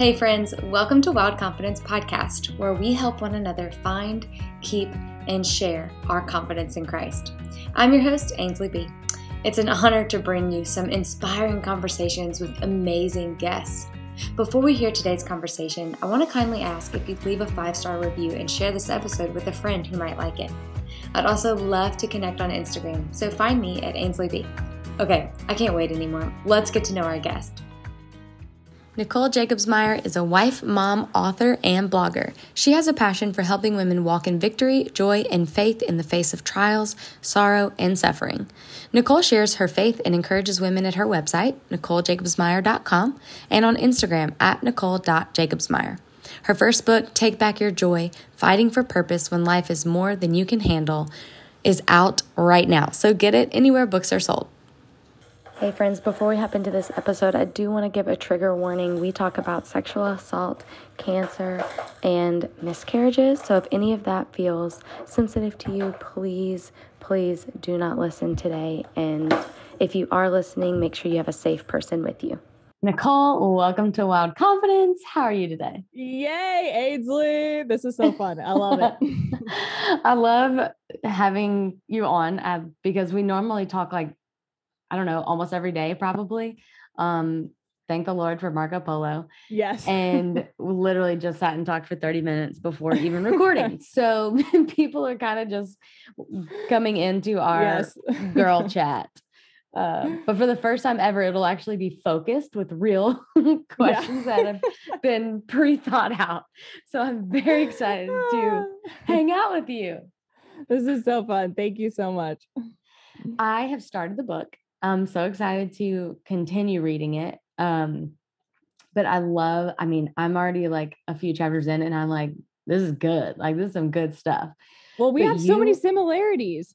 Hey, friends, welcome to Wild Confidence Podcast, where we help one another find, keep, and share our confidence in Christ. I'm your host, Ainsley B. It's an honor to bring you some inspiring conversations with amazing guests. Before we hear today's conversation, I want to kindly ask if you'd leave a five star review and share this episode with a friend who might like it. I'd also love to connect on Instagram, so find me at Ainsley B. Okay, I can't wait anymore. Let's get to know our guest. Nicole Jacobsmeyer is a wife, mom, author, and blogger. She has a passion for helping women walk in victory, joy, and faith in the face of trials, sorrow, and suffering. Nicole shares her faith and encourages women at her website, NicoleJacobsmeyer.com, and on Instagram at Nicole.Jacobsmeyer. Her first book, Take Back Your Joy Fighting for Purpose When Life is More Than You Can Handle, is out right now. So get it anywhere books are sold. Hey, friends, before we hop into this episode, I do want to give a trigger warning. We talk about sexual assault, cancer, and miscarriages. So, if any of that feels sensitive to you, please, please do not listen today. And if you are listening, make sure you have a safe person with you. Nicole, welcome to Wild Confidence. How are you today? Yay, Ainsley. This is so fun. I love it. I love having you on uh, because we normally talk like I don't know, almost every day probably. Um, thank the Lord for Marco Polo. Yes. and literally just sat and talked for 30 minutes before even recording. so people are kind of just coming into our yes. girl chat. Uh, but for the first time ever, it'll actually be focused with real questions yeah. that have been pre thought out. So I'm very excited to hang out with you. This is so fun. Thank you so much. I have started the book I'm so excited to continue reading it. Um, but I love, I mean, I'm already like a few chapters in and I'm like, this is good. Like, this is some good stuff. Well, we but have you, so many similarities.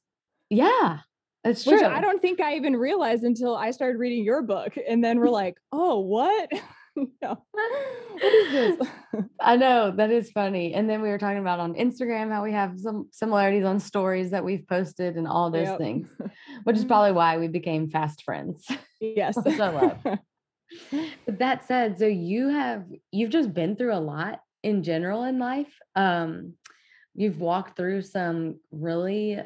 Yeah, it's true. Which I don't think I even realized until I started reading your book. And then we're like, oh, what? what is this? I know that is funny. And then we were talking about on Instagram how we have some similarities on stories that we've posted and all those yep. things, which is probably why we became fast friends. Yes. Which I love. but that said, so you have you've just been through a lot in general in life. Um, you've walked through some really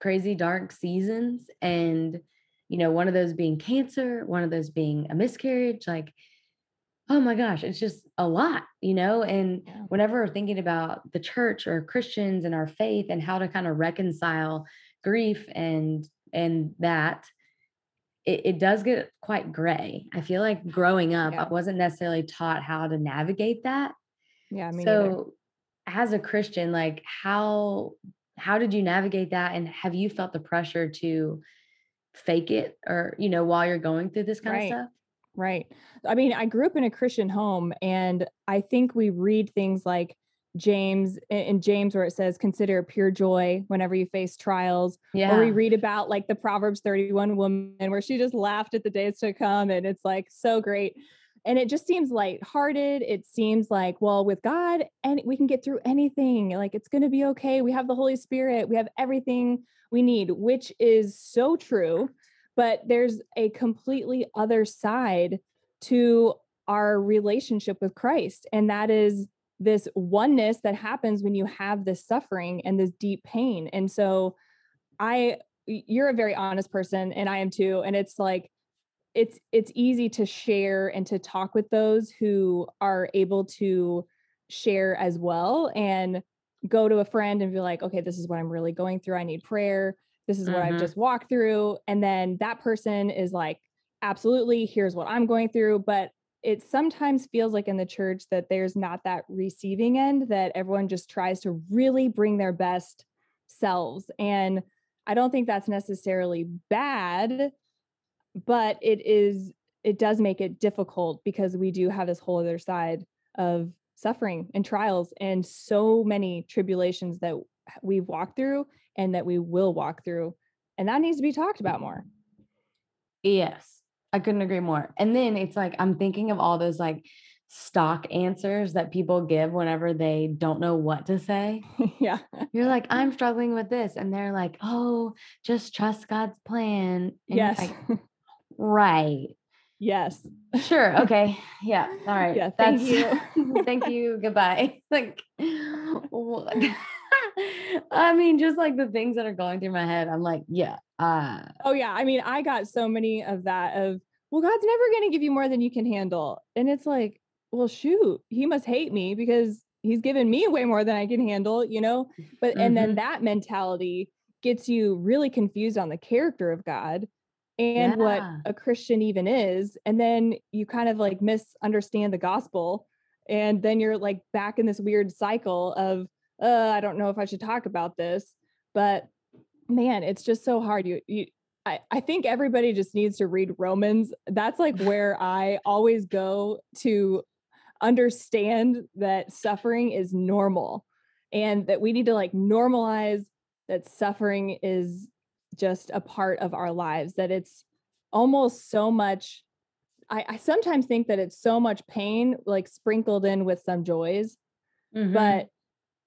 crazy dark seasons and you know one of those being cancer one of those being a miscarriage like oh my gosh, it's just a lot, you know? And yeah. whenever we're thinking about the church or Christians and our faith and how to kind of reconcile grief and and that, it, it does get quite gray. I feel like growing up, yeah. I wasn't necessarily taught how to navigate that. Yeah. so neither. as a Christian, like how how did you navigate that? And have you felt the pressure to fake it or, you know, while you're going through this kind right. of stuff? Right. I mean, I grew up in a Christian home, and I think we read things like James in James where it says consider pure joy whenever you face trials. Yeah. Or we read about like the Proverbs 31 woman where she just laughed at the days to come and it's like so great. And it just seems lighthearted. It seems like, well, with God, and we can get through anything. Like it's gonna be okay. We have the Holy Spirit, we have everything we need, which is so true but there's a completely other side to our relationship with Christ. And that is this oneness that happens when you have this suffering and this deep pain. And so I you're a very honest person and I am too and it's like it's it's easy to share and to talk with those who are able to share as well and go to a friend and be like okay this is what I'm really going through I need prayer this is what mm-hmm. I've just walked through. And then that person is like, absolutely, here's what I'm going through. But it sometimes feels like in the church that there's not that receiving end, that everyone just tries to really bring their best selves. And I don't think that's necessarily bad, but it is, it does make it difficult because we do have this whole other side of suffering and trials and so many tribulations that we've walked through and that we will walk through. And that needs to be talked about more. Yes, I couldn't agree more. And then it's like, I'm thinking of all those like stock answers that people give whenever they don't know what to say. yeah. You're like, I'm struggling with this. And they're like, oh, just trust God's plan. And yes. Like, right. Yes. Sure. Okay. Yeah. All right. Yeah. Thank That's, you. thank you. Goodbye. Like, I mean, just like the things that are going through my head, I'm like, yeah. Uh, oh yeah. I mean, I got so many of that of, well, God's never going to give you more than you can handle. And it's like, well, shoot, he must hate me because he's given me way more than I can handle, you know? But, mm-hmm. and then mm-hmm. that mentality gets you really confused on the character of God and yeah. what a Christian even is. And then you kind of like misunderstand the gospel. And then you're like back in this weird cycle of, uh, I don't know if I should talk about this. But man, it's just so hard. You, you, I, I think everybody just needs to read Romans. That's like where I always go to understand that suffering is normal and that we need to like normalize that suffering is just a part of our lives, that it's almost so much. I, I sometimes think that it's so much pain, like sprinkled in with some joys. Mm-hmm. But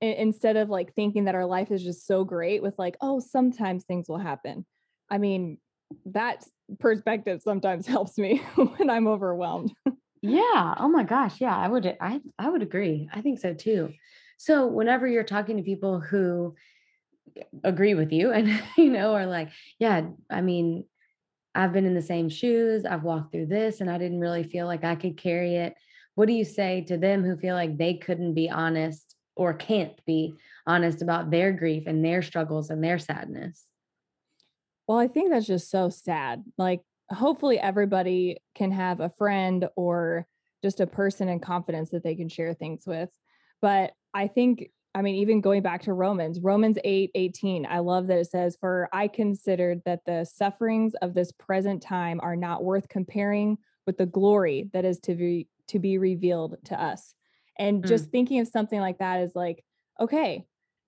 instead of like thinking that our life is just so great with like, oh, sometimes things will happen. I mean, that perspective sometimes helps me when I'm overwhelmed. yeah. Oh my gosh. Yeah. I would, I, I would agree. I think so too. So whenever you're talking to people who agree with you and you know are like yeah i mean i've been in the same shoes i've walked through this and i didn't really feel like i could carry it what do you say to them who feel like they couldn't be honest or can't be honest about their grief and their struggles and their sadness. Well i think that's just so sad. Like hopefully everybody can have a friend or just a person in confidence that they can share things with. But i think I mean, even going back to Romans, Romans 8 18, I love that it says, For I considered that the sufferings of this present time are not worth comparing with the glory that is to be to be revealed to us. And mm. just thinking of something like that is like, okay,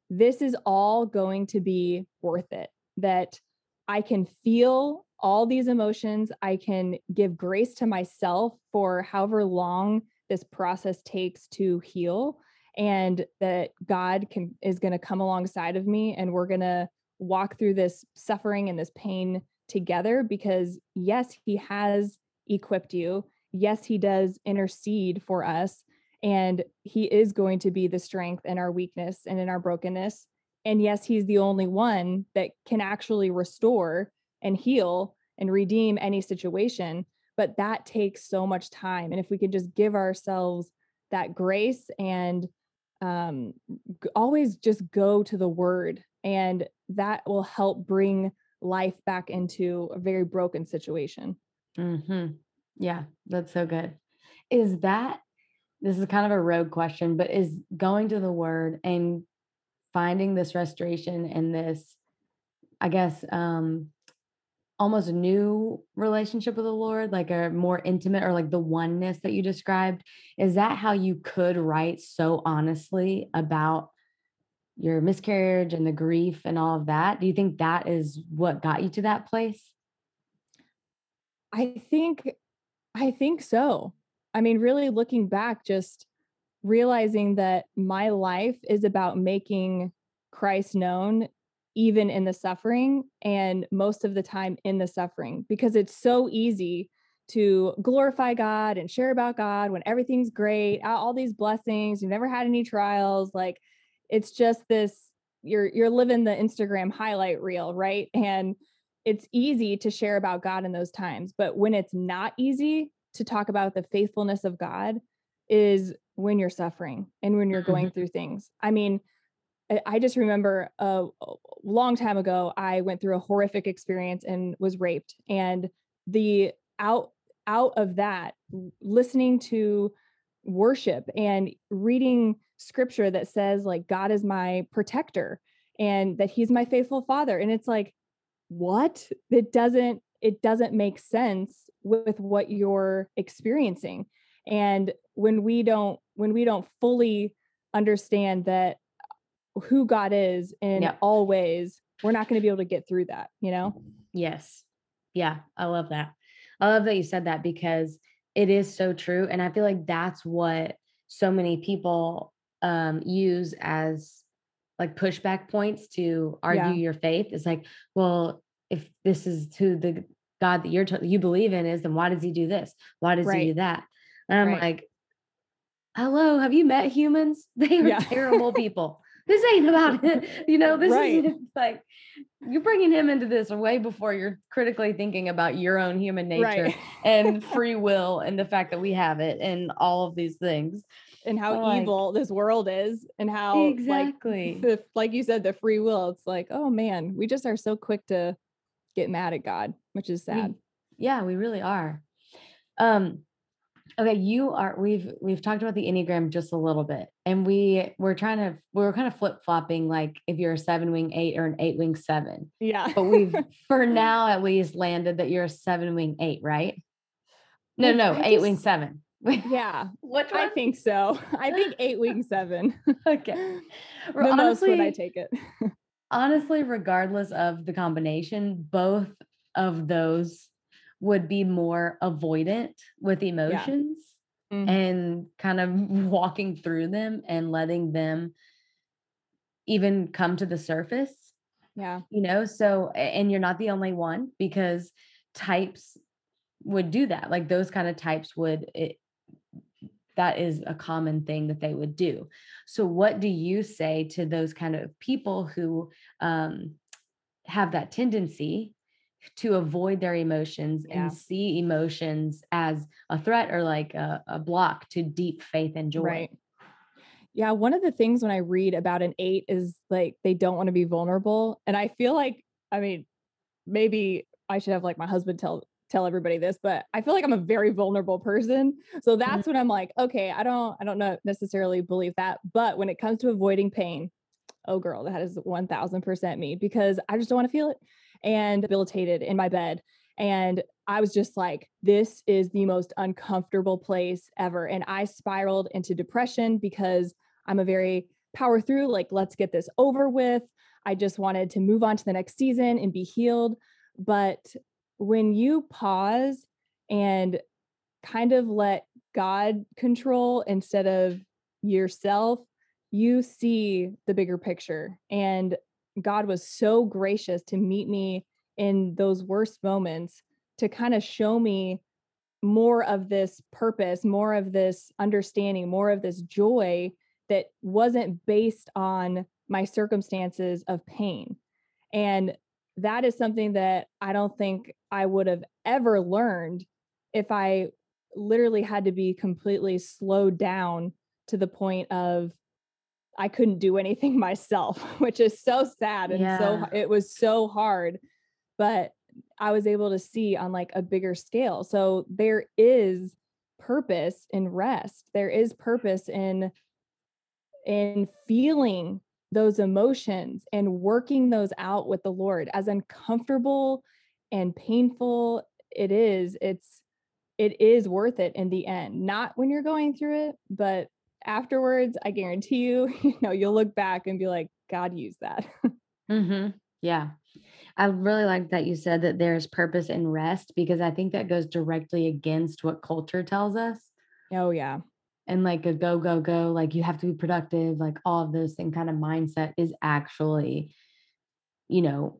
this is all going to be worth it. That I can feel all these emotions. I can give grace to myself for however long this process takes to heal and that God can is going to come alongside of me and we're going to walk through this suffering and this pain together because yes, he has equipped you. Yes, he does intercede for us and he is going to be the strength in our weakness and in our brokenness. And yes, he's the only one that can actually restore and heal and redeem any situation, but that takes so much time. And if we could just give ourselves that grace and um, always just go to the word and that will help bring life back into a very broken situation mm-hmm. yeah that's so good is that this is kind of a rogue question but is going to the word and finding this restoration and this i guess um almost new relationship with the Lord, like a more intimate or like the oneness that you described. Is that how you could write so honestly about your miscarriage and the grief and all of that? Do you think that is what got you to that place? I think I think so. I mean, really looking back, just realizing that my life is about making Christ known even in the suffering and most of the time in the suffering because it's so easy to glorify God and share about God when everything's great, all these blessings, you've never had any trials, like it's just this you're you're living the Instagram highlight reel, right? And it's easy to share about God in those times, but when it's not easy to talk about the faithfulness of God is when you're suffering and when you're going mm-hmm. through things. I mean, I just remember a, a, long time ago, I went through a horrific experience and was raped. And the out out of that, listening to worship and reading scripture that says like God is my protector and that he's my faithful father. And it's like, what? It doesn't, it doesn't make sense with what you're experiencing. And when we don't, when we don't fully understand that who God is in yep. all ways, we're not going to be able to get through that, you know? Yes. Yeah. I love that. I love that you said that because it is so true. And I feel like that's what so many people um, use as like pushback points to argue yeah. your faith. It's like, well, if this is who the God that you're t- you believe in is, then why does he do this? Why does right. he do that? And I'm right. like, hello, have you met humans? They are yeah. terrible people. this ain't about it. You know, this right. is like you're bringing him into this way before you're critically thinking about your own human nature and free will and the fact that we have it and all of these things and how like, evil this world is and how exactly like, the, like you said the free will it's like oh man we just are so quick to get mad at god which is sad. We, yeah we really are. Um okay you are we've we've talked about the enneagram just a little bit and we we're trying to we are kind of flip-flopping like if you're a seven wing eight or an eight wing seven. Yeah. But we've for now at least landed that you're a seven wing eight right? No no I eight just, wing seven. Yeah what i think so. I think eight wing seven. Okay. The honestly, most when i take it honestly regardless of the combination both of those would be more avoidant with emotions yeah. mm-hmm. and kind of walking through them and letting them even come to the surface. Yeah. You know, so, and you're not the only one because types would do that. Like those kind of types would, it, that is a common thing that they would do. So, what do you say to those kind of people who um, have that tendency to avoid their emotions yeah. and see emotions as a threat or like a, a, block to deep faith and joy. Right. Yeah. One of the things when I read about an eight is like they don't want to be vulnerable. And I feel like, I mean, maybe I should have like my husband tell tell everybody this, but I feel like I'm a very vulnerable person. So that's mm-hmm. when I'm like, okay, I don't I don't know necessarily believe that. But when it comes to avoiding pain, oh girl, that is 1000% me because I just don't want to feel it and debilitated in my bed. And I was just like, this is the most uncomfortable place ever. And I spiraled into depression because I'm a very power through, like, let's get this over with. I just wanted to move on to the next season and be healed. But when you pause and kind of let God control instead of yourself, you see the bigger picture. And God was so gracious to meet me in those worst moments to kind of show me more of this purpose, more of this understanding, more of this joy that wasn't based on my circumstances of pain. And that is something that I don't think I would have ever learned if I literally had to be completely slowed down to the point of I couldn't do anything myself, which is so sad and yeah. so it was so hard. But I was able to see on like a bigger scale. So there is purpose in rest. There is purpose in in feeling those emotions and working those out with the Lord as uncomfortable and painful it is it's it is worth it in the end not when you're going through it but afterwards, I guarantee you, you know, you'll look back and be like, God used that. mm-hmm. Yeah. I really like that you said that there's purpose in rest because I think that goes directly against what culture tells us. Oh, yeah. And like a go, go, go, like you have to be productive, like all of those thing kind of mindset is actually, you know,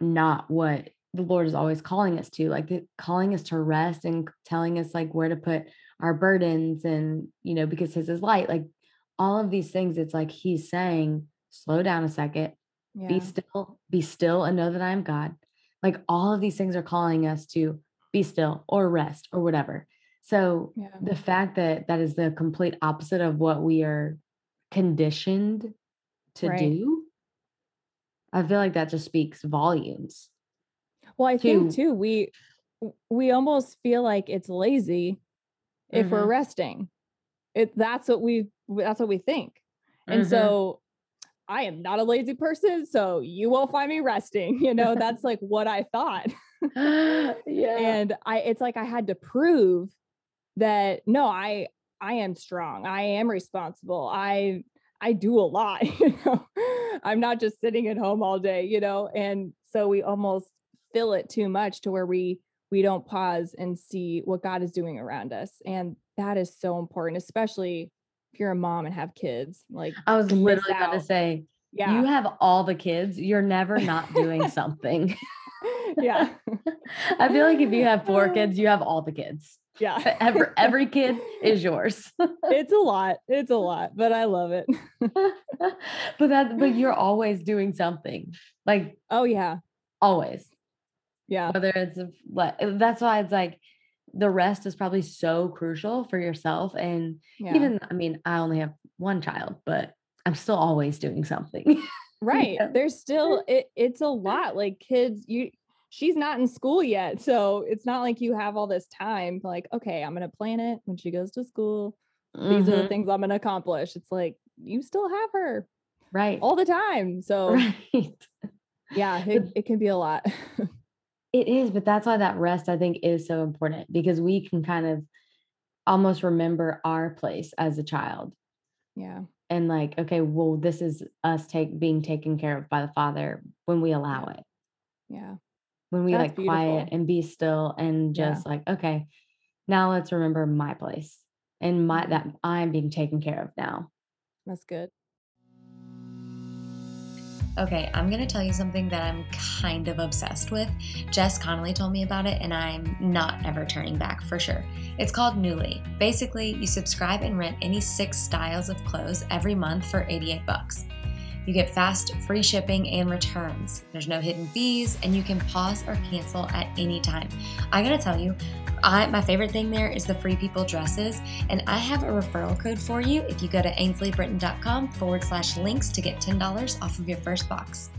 not what the Lord is always calling us to, like calling us to rest and telling us like where to put our burdens and you know because his is light like all of these things it's like he's saying slow down a second yeah. be still be still and know that i am god like all of these things are calling us to be still or rest or whatever so yeah. the fact that that is the complete opposite of what we are conditioned to right. do i feel like that just speaks volumes well i think too we we almost feel like it's lazy if mm-hmm. we're resting. It that's what we that's what we think. And mm-hmm. so I am not a lazy person, so you won't find me resting. You know, that's like what I thought. yeah. And I it's like I had to prove that no, I I am strong. I am responsible. I I do a lot, you know. I'm not just sitting at home all day, you know. And so we almost fill it too much to where we we don't pause and see what God is doing around us. And that is so important, especially if you're a mom and have kids. Like I was literally about to say, yeah. you have all the kids, you're never not doing something. yeah. I feel like if you have four kids, you have all the kids. Yeah. every, every kid is yours. it's a lot. It's a lot, but I love it. but that but you're always doing something. Like oh yeah. Always. Yeah. Whether it's what that's why it's like the rest is probably so crucial for yourself. And yeah. even I mean, I only have one child, but I'm still always doing something. right. Yeah. There's still it, it's a lot. Like kids, you she's not in school yet. So it's not like you have all this time like, okay, I'm going to plan it when she goes to school. Mm-hmm. These are the mm-hmm. things I'm going to accomplish. It's like you still have her right all the time. So right. yeah, it, it can be a lot. It is, but that's why that rest I think is so important because we can kind of almost remember our place as a child. Yeah. And like, okay, well, this is us take being taken care of by the Father when we allow it. Yeah when we That's like beautiful. quiet and be still and just yeah. like okay now let's remember my place and my mm-hmm. that i'm being taken care of now that's good Okay, I'm gonna tell you something that I'm kind of obsessed with. Jess Connolly told me about it, and I'm not ever turning back for sure. It's called Nuuly. Basically, you subscribe and rent any six styles of clothes every month for 88 bucks. You get fast, free shipping and returns. There's no hidden fees, and you can pause or cancel at any time. I gotta tell you, I, my favorite thing there is the free people dresses, and I have a referral code for you if you go to AinsleyBritton.com forward slash links to get $10 off of your first box.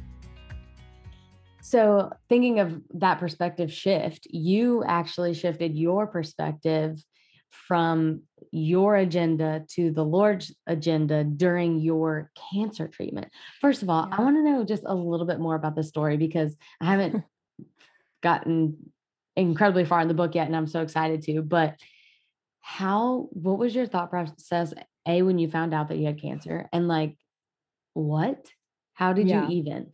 So, thinking of that perspective shift, you actually shifted your perspective from your agenda to the Lord's agenda during your cancer treatment. First of all, yeah. I want to know just a little bit more about the story because I haven't gotten incredibly far in the book yet and I'm so excited to. But how, what was your thought process, A, when you found out that you had cancer? And like, what? How did yeah. you even?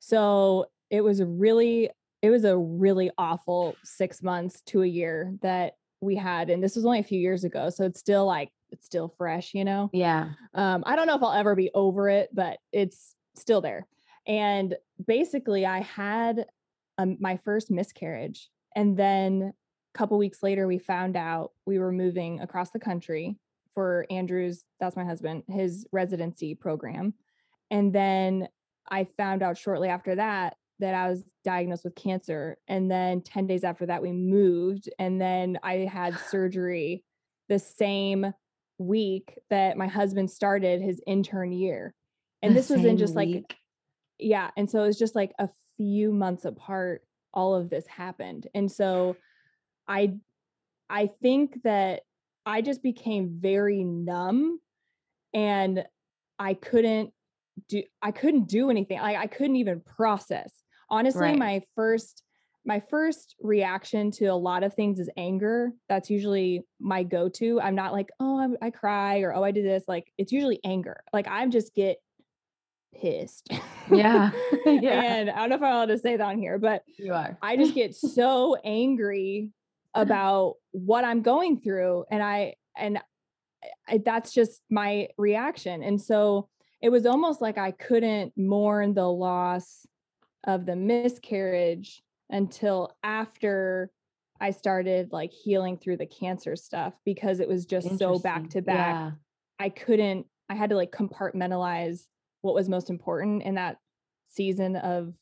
So it was really, it was a really awful six months to a year that we had and this was only a few years ago so it's still like it's still fresh you know? Yeah. Um i don't know if i'll ever be over it but it's still there. And basically i had um, my first miscarriage and then a couple weeks later we found out we were moving across the country for andrew's that's my husband his residency program. And then i found out shortly after that that I was diagnosed with cancer. And then 10 days after that, we moved. And then I had surgery the same week that my husband started his intern year. And the this was in just week. like, yeah. And so it was just like a few months apart, all of this happened. And so I, I think that I just became very numb and I couldn't do I couldn't do anything. Like I couldn't even process honestly right. my first my first reaction to a lot of things is anger. That's usually my go-to. I'm not like oh I, I cry or oh i did this like it's usually anger. Like i just get pissed. Yeah. Yeah. And i don't know if i'm allowed to say that on here but you are. I just get so angry about what i'm going through and i and I, that's just my reaction. And so it was almost like i couldn't mourn the loss of the miscarriage until after I started like healing through the cancer stuff because it was just so back to back. I couldn't, I had to like compartmentalize what was most important in that season of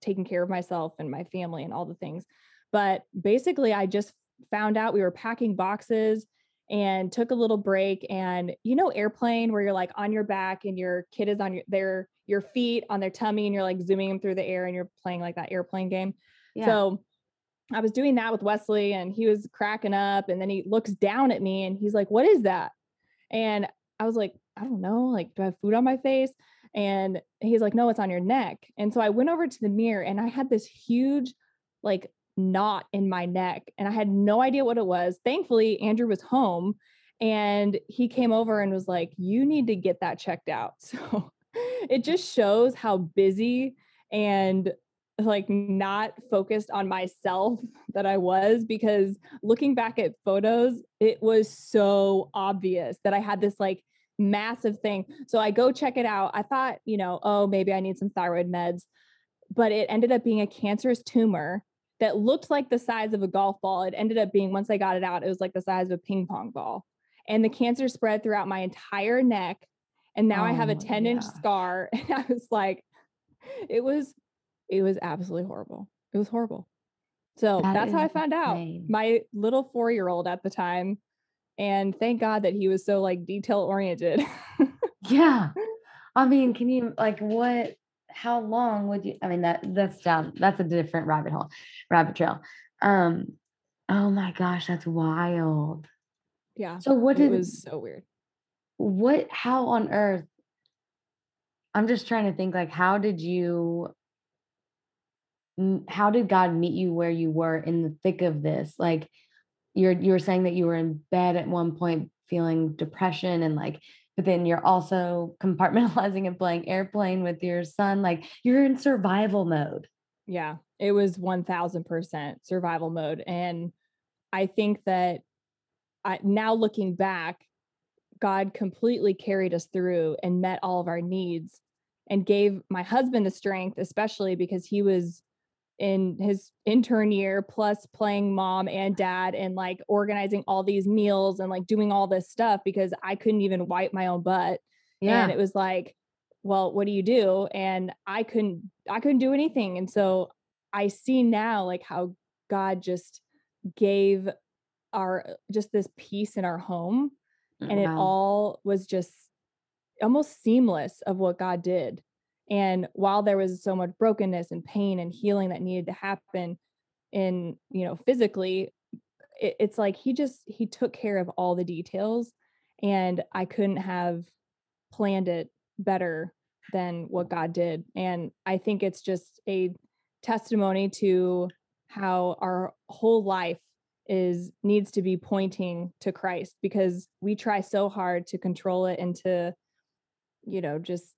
taking care of myself and my family and all the things. But basically, I just found out we were packing boxes and took a little break. And you know, airplane where you're like on your back and your kid is on your their your feet on their tummy and you're like zooming them through the air and you're playing like that airplane game. Yeah. So I was doing that with Wesley and he was cracking up and then he looks down at me and he's like, "What is that?" And I was like, "I don't know, like do I have food on my face?" And he's like, "No, it's on your neck." And so I went over to the mirror and I had this huge like knot in my neck and I had no idea what it was. Thankfully, Andrew was home and he came over and was like, "You need to get that checked out." So it just shows how busy and like not focused on myself that I was because looking back at photos, it was so obvious that I had this like massive thing. So I go check it out. I thought, you know, oh, maybe I need some thyroid meds, but it ended up being a cancerous tumor that looked like the size of a golf ball. It ended up being, once I got it out, it was like the size of a ping pong ball. And the cancer spread throughout my entire neck. And now oh, I have a 10 inch scar. And I was like, it was, it was absolutely horrible. It was horrible. So that that's how I found insane. out. My little four year old at the time. And thank God that he was so like detail oriented. yeah. I mean, can you like what how long would you I mean that that's down that's a different rabbit hole, rabbit trail. Um oh my gosh, that's wild. Yeah. So what did it was so weird. What how on earth I'm just trying to think like how did you how did God meet you where you were in the thick of this? Like you're you were saying that you were in bed at one point feeling depression and like but then you're also compartmentalizing and playing airplane with your son like you're in survival mode. Yeah it was 1000% survival mode and i think that I, now looking back god completely carried us through and met all of our needs and gave my husband the strength especially because he was in his intern year plus playing mom and dad and like organizing all these meals and like doing all this stuff because I couldn't even wipe my own butt. Yeah. And it was like, well, what do you do? And I couldn't I couldn't do anything. And so I see now like how God just gave our just this peace in our home oh, and wow. it all was just almost seamless of what God did. And while there was so much brokenness and pain and healing that needed to happen in, you know, physically, it, it's like he just he took care of all the details and I couldn't have planned it better than what God did. And I think it's just a testimony to how our whole life is needs to be pointing to Christ because we try so hard to control it and to you know just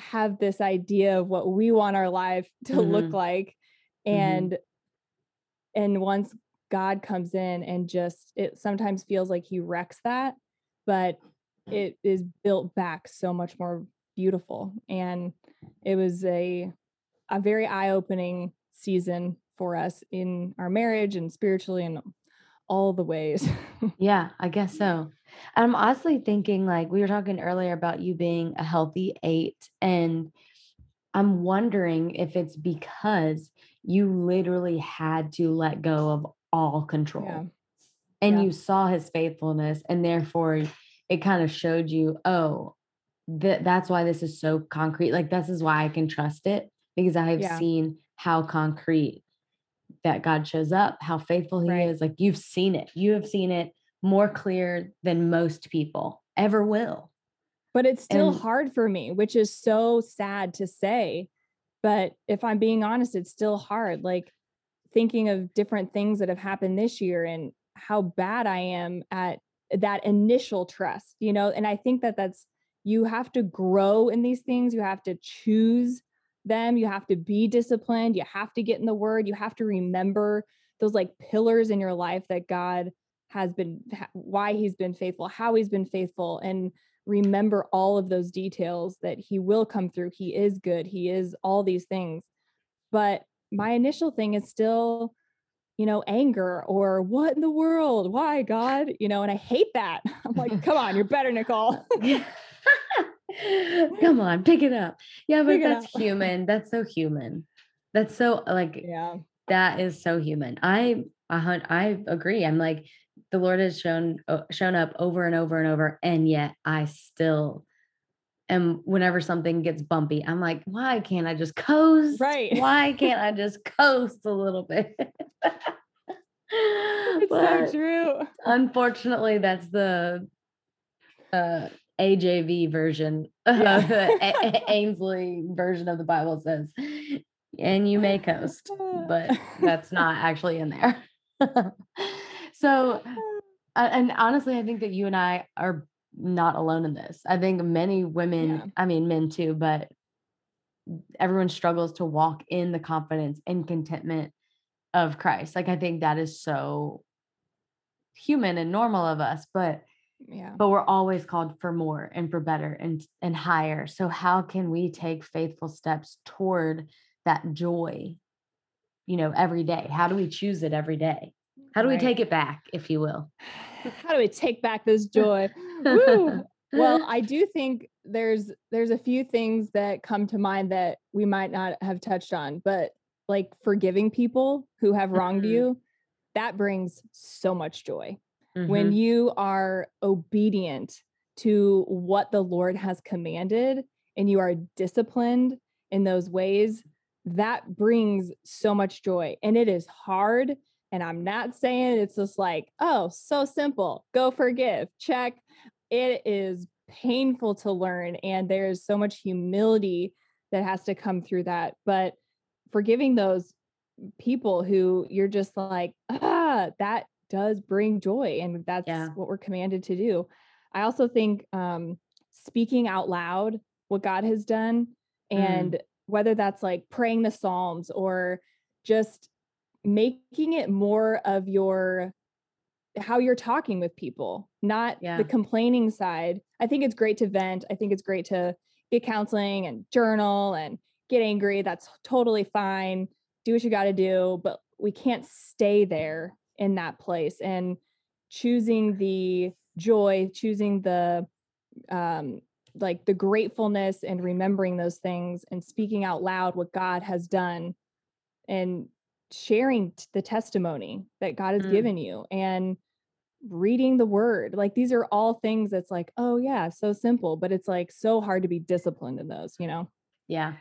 have this idea of what we want our life to mm-hmm. look like mm-hmm. and mm-hmm. and once god comes in and just it sometimes feels like he wrecks that but it is built back so much more beautiful and it was a a very eye-opening season for us in our marriage and spiritually and all the ways yeah i guess so I'm honestly thinking like we were talking earlier about you being a healthy eight, and I'm wondering if it's because you literally had to let go of all control. Yeah. And yeah. you saw his faithfulness, and therefore it kind of showed you, oh, that that's why this is so concrete. Like this is why I can trust it because I have yeah. seen how concrete that God shows up, how faithful he right. is. Like you've seen it. You have seen it more clear than most people ever will. But it's still and, hard for me, which is so sad to say. But if I'm being honest, it's still hard. Like thinking of different things that have happened this year and how bad I am at that initial trust, you know? And I think that that's, you have to grow in these things. You have to choose them. You have to be disciplined. You have to get in the word. You have to remember those like pillars in your life that God has been why he's been faithful how he's been faithful and remember all of those details that he will come through he is good he is all these things but my initial thing is still you know anger or what in the world why god you know and i hate that i'm like come on you're better nicole come on pick it up yeah but pick that's human that's so human that's so like yeah that is so human i I I agree. I'm like, the Lord has shown shown up over and over and over, and yet I still am. Whenever something gets bumpy, I'm like, why can't I just coast? Right? Why can't I just coast a little bit? it's so true. Unfortunately, that's the uh, AJV version yeah. of the Ainsley version of the Bible says, and you may coast, but that's not actually in there. So, uh, and honestly, I think that you and I are not alone in this. I think many women, yeah. I mean, men too, but everyone struggles to walk in the confidence and contentment of Christ. Like, I think that is so human and normal of us, but yeah but we're always called for more and for better and and higher so how can we take faithful steps toward that joy you know, every day? How do we choose it every day? How do right. we take it back, if you will? How do we take back this joy? Woo! Well, I do think there's there's a few things that come to mind that we might not have touched on, but like forgiving people who have wronged mm-hmm. you, that brings so much joy. Mm-hmm. When you are obedient to what the Lord has commanded and you are disciplined in those ways, that brings so much joy. And it is hard. And I'm not saying it's just like, oh, so simple, go forgive, check. It is painful to learn. And there's so much humility that has to come through that. But forgiving those people who you're just like, ah, that does bring joy. And that's yeah. what we're commanded to do. I also think um, speaking out loud what God has done mm. and mm. whether that's like praying the Psalms or just making it more of your how you're talking with people, not yeah. the complaining side. I think it's great to vent. I think it's great to get counseling and journal and get angry. That's totally fine. Do what you got to do, but we can't stay there in that place and choosing the joy, choosing the um like the gratefulness and remembering those things and speaking out loud what God has done and sharing the testimony that God has mm. given you and reading the word. Like these are all things that's like, oh yeah, so simple, but it's like so hard to be disciplined in those, you know? Yeah.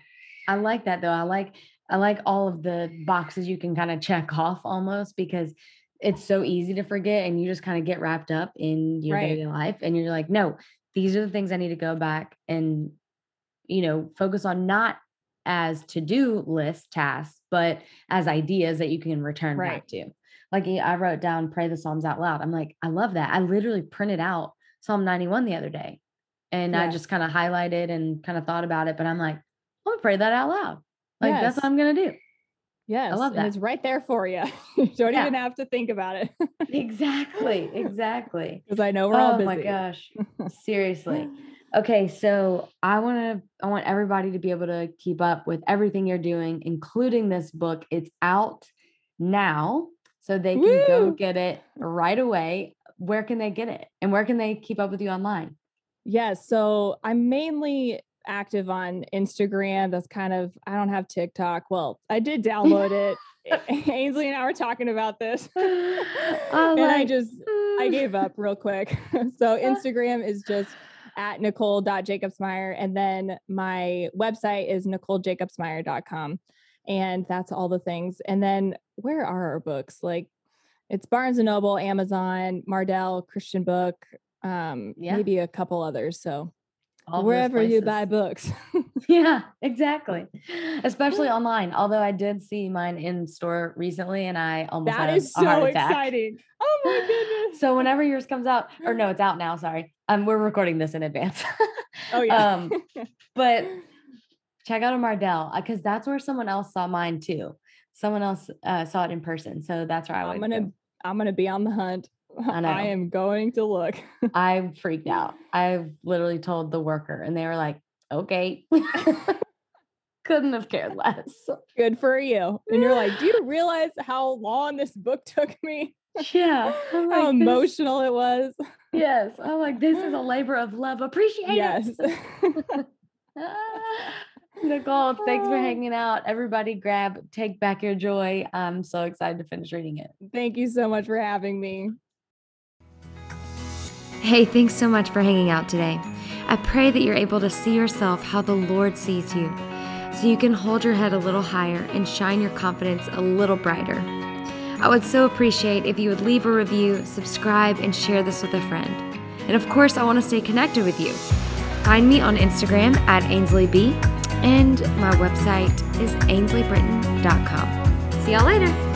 I like that though. I like I like all of the boxes you can kind of check off almost because it's so easy to forget and you just kind of get wrapped up in your right. daily life and you're like, no, these are the things I need to go back and you know, focus on not as to-do list tasks, but as ideas that you can return right. back to. Like I wrote down pray the Psalms out loud. I'm like, I love that. I literally printed out Psalm 91 the other day. And I just kind of highlighted and kind of thought about it, but I'm like, I'm gonna pray that out loud. Like yes. that's what I'm gonna do. Yes. I love that. And it's right there for you. you don't yeah. even have to think about it. exactly. Exactly. Because I know we're oh, all busy. Oh my gosh. Seriously. Okay. So I want to, I want everybody to be able to keep up with everything you're doing, including this book. It's out now. So they can Woo! go get it right away. Where can they get it? And where can they keep up with you online? Yes. So I'm mainly active on Instagram. That's kind of, I don't have TikTok. Well, I did download it. Ainsley and I were talking about this. Oh, and I just, I gave up real quick. so Instagram is just at nicole.jacobsmeyer. And then my website is nicolejacobsmeyer.com. And that's all the things. And then where are our books? Like it's Barnes and Noble, Amazon, Mardel, Christian Book, um, yeah. maybe a couple others. So all wherever you buy books. yeah, exactly. Especially online. Although I did see mine in store recently and I almost that is so exciting. Oh my goodness. so whenever yours comes out, or no, it's out now, sorry. Um, we're recording this in advance. oh yeah. um, but check out a Mardel because uh, that's where someone else saw mine too. Someone else uh, saw it in person. So that's where I I'm gonna I'm gonna be on the hunt. I, I am going to look. I freaked out. I literally told the worker, and they were like, okay. Couldn't have cared less. Good for you. And you're like, do you realize how long this book took me? Yeah. Like, how emotional it was. Yes. I'm like, this is a labor of love. Appreciate yes. it. Nicole, thanks for ah. hanging out. Everybody grab Take Back Your Joy. I'm so excited to finish reading it. Thank you so much for having me. Hey, thanks so much for hanging out today. I pray that you're able to see yourself how the Lord sees you, so you can hold your head a little higher and shine your confidence a little brighter. I would so appreciate if you would leave a review, subscribe, and share this with a friend. And of course, I want to stay connected with you. Find me on Instagram at AinsleyB, and my website is ainsleybritton.com. See y'all later.